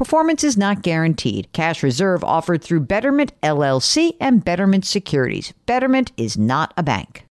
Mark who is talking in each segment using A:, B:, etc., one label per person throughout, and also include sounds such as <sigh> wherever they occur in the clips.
A: Performance is not guaranteed. Cash reserve offered through Betterment LLC and Betterment Securities. Betterment is not a bank.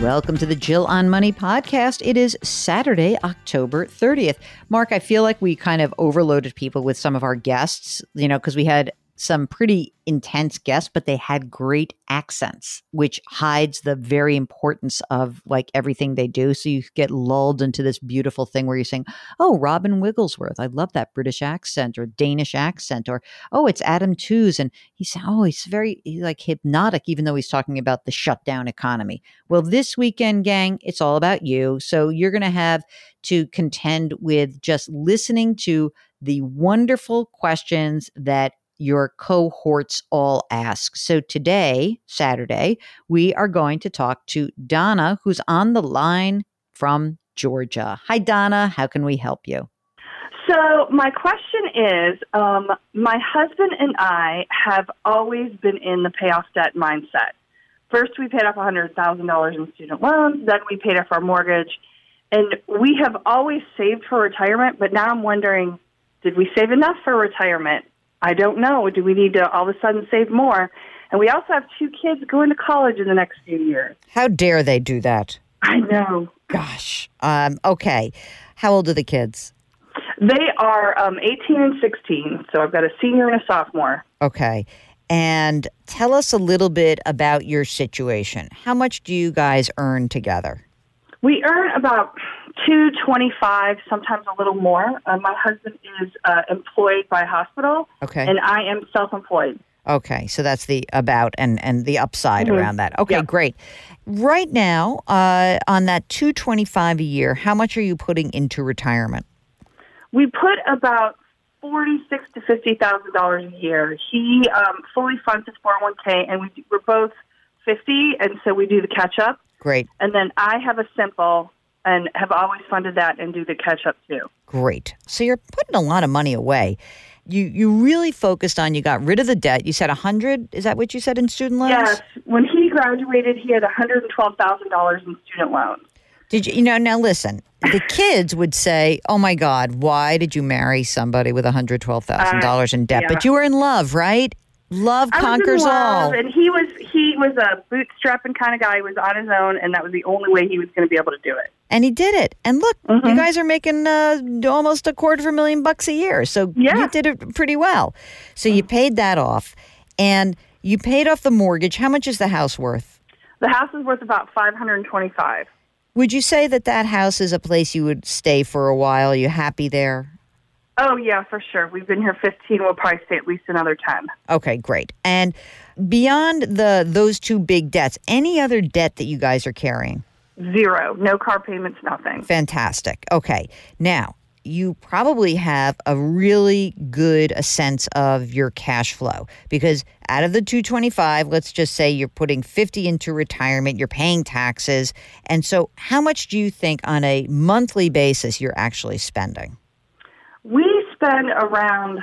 A: Welcome to the Jill on Money podcast. It is Saturday, October 30th. Mark, I feel like we kind of overloaded people with some of our guests, you know, because we had some pretty intense guests, but they had great accents, which hides the very importance of like everything they do. So you get lulled into this beautiful thing where you're saying, Oh, Robin Wigglesworth. I love that British accent or Danish accent. Or, Oh, it's Adam Tooze. And he's, Oh, he's very he's like hypnotic, even though he's talking about the shutdown economy. Well, this weekend, gang, it's all about you. So you're going to have to contend with just listening to the wonderful questions that your cohorts all ask. So today, Saturday, we are going to talk to Donna, who's on the line from Georgia. Hi, Donna. How can we help you?
B: So, my question is um, my husband and I have always been in the payoff debt mindset. First, we paid off $100,000 in student loans, then, we paid off our mortgage. And we have always saved for retirement, but now I'm wondering did we save enough for retirement? I don't know. Do we need to all of a sudden save more? And we also have two kids going to college in the next few years.
A: How dare they do that?
B: I know.
A: Gosh. Um, okay. How old are the kids?
B: They are um, 18 and 16. So I've got a senior and a sophomore.
A: Okay. And tell us a little bit about your situation. How much do you guys earn together?
B: We earn about two twenty-five, sometimes a little more. Uh, my husband is uh, employed by a hospital,
A: okay,
B: and I am self-employed.
A: Okay, so that's the about and and the upside mm-hmm. around that. Okay, great. Right now, uh, on that two twenty-five a year, how much are you putting into retirement?
B: We put about forty-six to fifty thousand dollars a year. He um, fully funds his four hundred one k, and we, we're both fifty, and so we do the catch up.
A: Great.
B: And then I have a simple and have always funded that and do the catch up too.
A: Great. So you're putting a lot of money away. You you really focused on you got rid of the debt. You said a hundred. Is that what you said in student loans?
B: Yes. When he graduated, he had one hundred and twelve thousand dollars in student loans.
A: Did you, you know? Now listen, the kids would say, "Oh my God, why did you marry somebody with one hundred twelve thousand uh, dollars in debt?" Yeah. But you were in love, right? Love conquers
B: love,
A: all.
B: And he was he was a bootstrapping kind of guy. He was on his own, and that was the only way he was going to be able to do it.
A: And he did it. And look, mm-hmm. you guys are making uh, almost a quarter of a million bucks a year. So
B: yeah.
A: you did it pretty well. So you paid that off, and you paid off the mortgage. How much is the house worth?
B: The house is worth about five hundred and twenty-five.
A: Would you say that that house is a place you would stay for a while? Are you happy there?
B: Oh yeah, for sure. We've been here 15. We'll probably stay at least another 10.
A: Okay, great. And beyond the those two big debts, any other debt that you guys are carrying?
B: Zero. No car payments, nothing.
A: Fantastic. Okay. Now, you probably have a really good a sense of your cash flow because out of the 225 let's just say you're putting 50 into retirement you're paying taxes and so how much do you think on a monthly basis you're actually spending
B: spend around,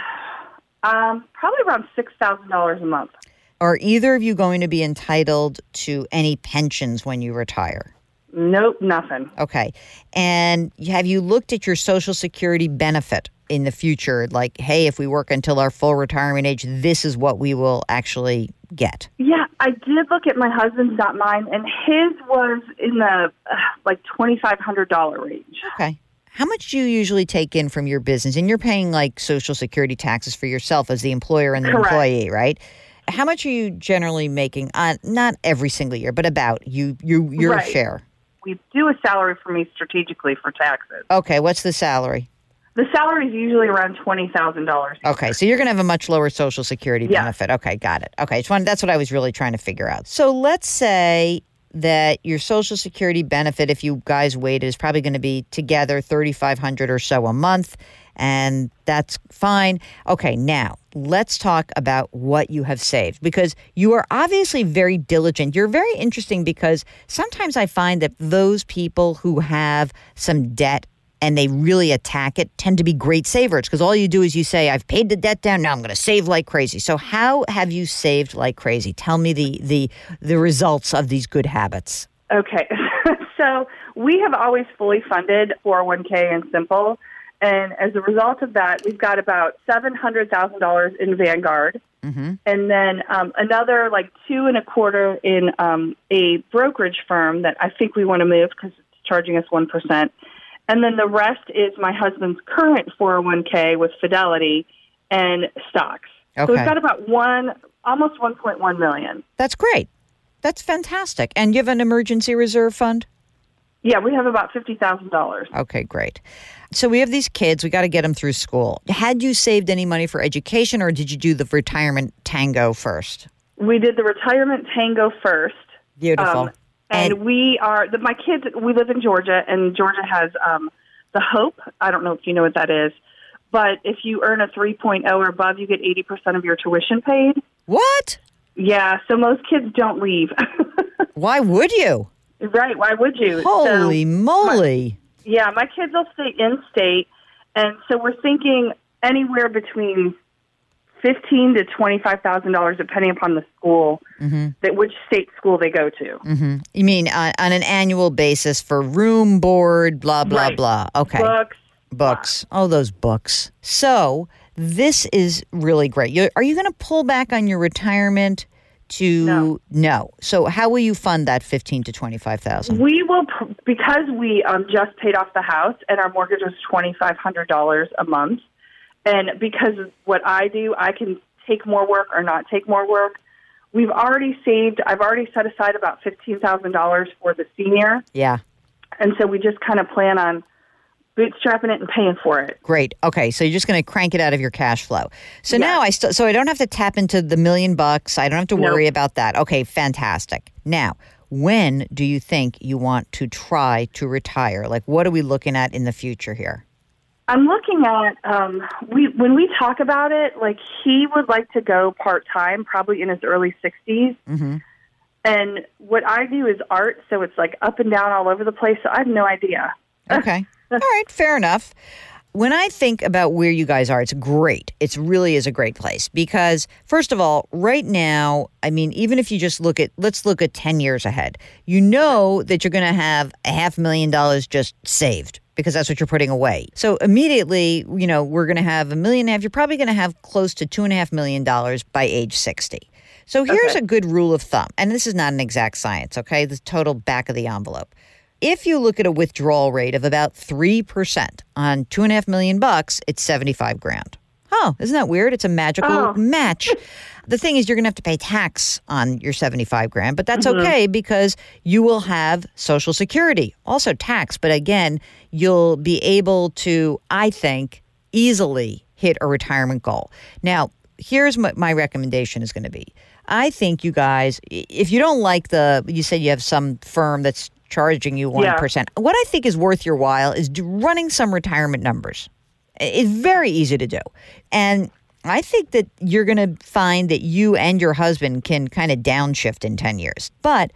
B: um, probably around six thousand dollars a month.
A: Are either of you going to be entitled to any pensions when you retire?
B: Nope, nothing.
A: Okay. And have you looked at your Social Security benefit in the future? Like, hey, if we work until our full retirement age, this is what we will actually get.
B: Yeah, I did look at my husband's, not mine, and his was in the uh, like twenty five hundred dollar range.
A: Okay. How much do you usually take in from your business? And you're paying like Social Security taxes for yourself as the employer and the
B: Correct.
A: employee, right? How much are you generally making? Uh, not every single year, but about you, you, your
B: Right.
A: share.
B: We do a salary for me strategically for taxes.
A: Okay, what's the salary?
B: The salary is usually around twenty thousand dollars.
A: Okay, so you're going to have a much lower Social Security
B: Yeah.
A: benefit. Okay, got it. Okay, that's what I was really trying to figure out. So let's say that your Social Security benefit, if you guys waited, is probably going to be together thirty five hundred or so a month, and that's fine. Okay, now let's talk about what you have saved because you are obviously very diligent. You're very interesting because sometimes I find that those people who have some debt and they really attack it tend to be great savers because all you do is you say i've paid the debt down now i'm going to save like crazy. So how have you saved like crazy? Tell me the the the results of these good habits.
B: Okay, <laughs> so we have always fully funded 401k and Simple, and as a result of that, we've got about seven hundred thousand dollars in Vanguard,
A: mm-hmm.
B: and then um, another like two and a quarter in um, a brokerage firm that I think we want to move because it's charging us one percent, and then the rest is my husband's current 401k with Fidelity and stocks.
A: Okay.
B: So we've got about one, almost 1.1 million.
A: that's great that's fantastic and you have an emergency reserve fund
B: Yeah, we have about fifty thousand dollars.
A: okay great so we have these kids we got to get them through school had you saved any money for education or did you do the retirement tango first
B: We did the retirement tango first.
A: beautiful
B: Um, and, we are the, my kids. We live in Georgia, and Georgia has um, the Hope. I don't know if you know what that is, but if you earn a 3.0 or above, you get 80 percent of your tuition paid.
A: what
B: Yeah, so most kids don't leave. <laughs>
A: why would you
B: right? Why would you?
A: holy
B: So,
A: moly
B: yeah, my kids will stay in state, and so we're thinking anywhere between fifteen to twenty five thousand dollars, depending upon the school that which state school they go to.
A: hmm You mean on, on an annual basis for room, board, blah, blah,
B: Right.
A: blah. Okay.
B: Books.
A: Books. Oh, those books. So this is really great. you are you going to pull back on your retirement to
B: No.
A: So how will you fund that fifteen to twenty five thousand?
B: We will because we um, just paid off the house and our mortgage was twenty five hundred dollars a month, and because of what I do, I can take more work or not take more work. We've already saved. I've already set aside about fifteen thousand dollars for the senior,
A: Yeah.
B: and so we just kind of plan on bootstrapping it and paying for it.
A: Great. Okay, so you're just going to crank it out of your cash flow. So
B: Yes.
A: now I still so I don't have to tap into the million bucks. I don't have to
B: Nope.
A: worry about that. Okay, fantastic. Now, when do you think you want to try to retire? Like what are we looking at in the future here?
B: I'm looking at um, we when we talk about it, like he would like to go part time, probably in his early 60s.
A: Mhm.
B: And what I do is art, so it's like up and down all over the place. So I have no idea. <laughs>
A: Okay. All right, fair enough. When I think about where you guys are, it's great. It really is a great place because, first of all, right now, I mean, even if you just look at, let's look at 10 years ahead, you know that you're going to have a half million dollars just saved because that's what you're putting away. So immediately, you know, we're going to have a million and a half. You're probably going to have close to two and a half million dollars by age 60. So here's
B: Okay.
A: a good rule of thumb, and this is not an exact science, okay? The total back of the envelope. If you look at a withdrawal rate of about 3% on two and a half million bucks, it's 75 grand. Oh, isn't that weird? It's a magical
B: Oh. <laughs>
A: match. The thing is, you're going to have to pay tax on your 75 grand, but that's mm-hmm. okay because you will have Social Security, also tax. But again, you'll be able to, I think, easily hit a retirement goal. Now, here's what my recommendation is going to be. I think you guys, if you don't like the, you said you have some firm that's charging you 1%. What I think is worth your while is running some retirement numbers. It's very easy to do. And I think that you're going to find that you and your husband can kind of downshift in 10 years. But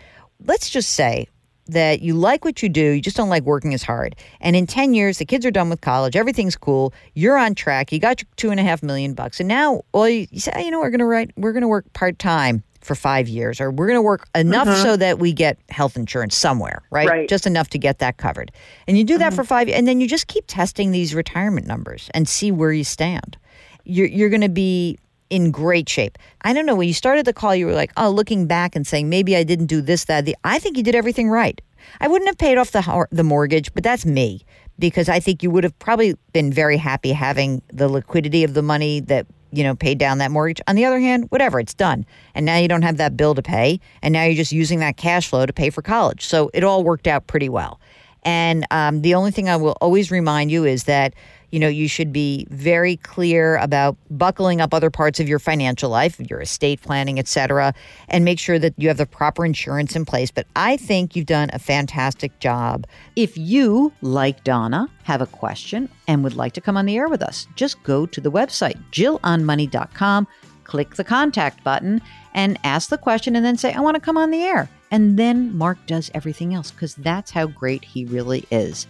A: let's just say that you like what you do, you just don't like working as hard. And in 10 years, the kids are done with college, everything's cool, you're on track, you got your two and a half million bucks. And now, well, you, say, "Oh, you know, we're going to write, we're going to work part time for five years, or we're going to work enough mm-hmm. so that we get health insurance somewhere, right?
B: Right.
A: Just enough to get that covered. And you do that mm-hmm. for five, and then you just keep testing these retirement numbers and see where you stand. You're, you're going to be in great shape. I don't know, when you started the call, you were like, oh, looking back and saying, maybe I didn't do this, that, the. I think you did everything right. I wouldn't have paid off the, the mortgage, but that's me because I think you would have probably been very happy having the liquidity of the money that you know paid down that mortgage. On the other hand, whatever, it's done, and now you don't have that bill to pay, and now you're just using that cash flow to pay for college. So it all worked out pretty well. And um, the only thing I will always remind you is that you know you should be very clear about buckling up other parts of your financial life, your estate planning, et cetera, and make sure that you have the proper insurance in place. But I think you've done a fantastic job. If you, like Donna, have a question and would like to come on the air with us, just go to the website, jillonmoney.com, click the contact button, and ask the question, and then say, I want to come on the air. And then Mark does everything else because that's how great he really is.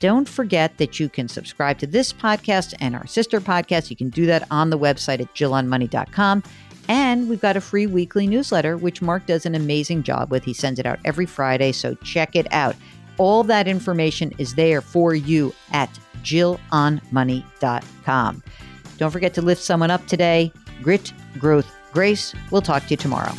A: Don't forget that you can subscribe to this podcast and our sister podcast. You can do that on the website at jillonmoney.com. And we've got a free weekly newsletter, which Mark does an amazing job with. He sends it out every Friday, so check it out. All that information is there for you at jillonmoney.com. Don't forget to lift someone up today. Grit, growth, grace. We'll talk to you tomorrow.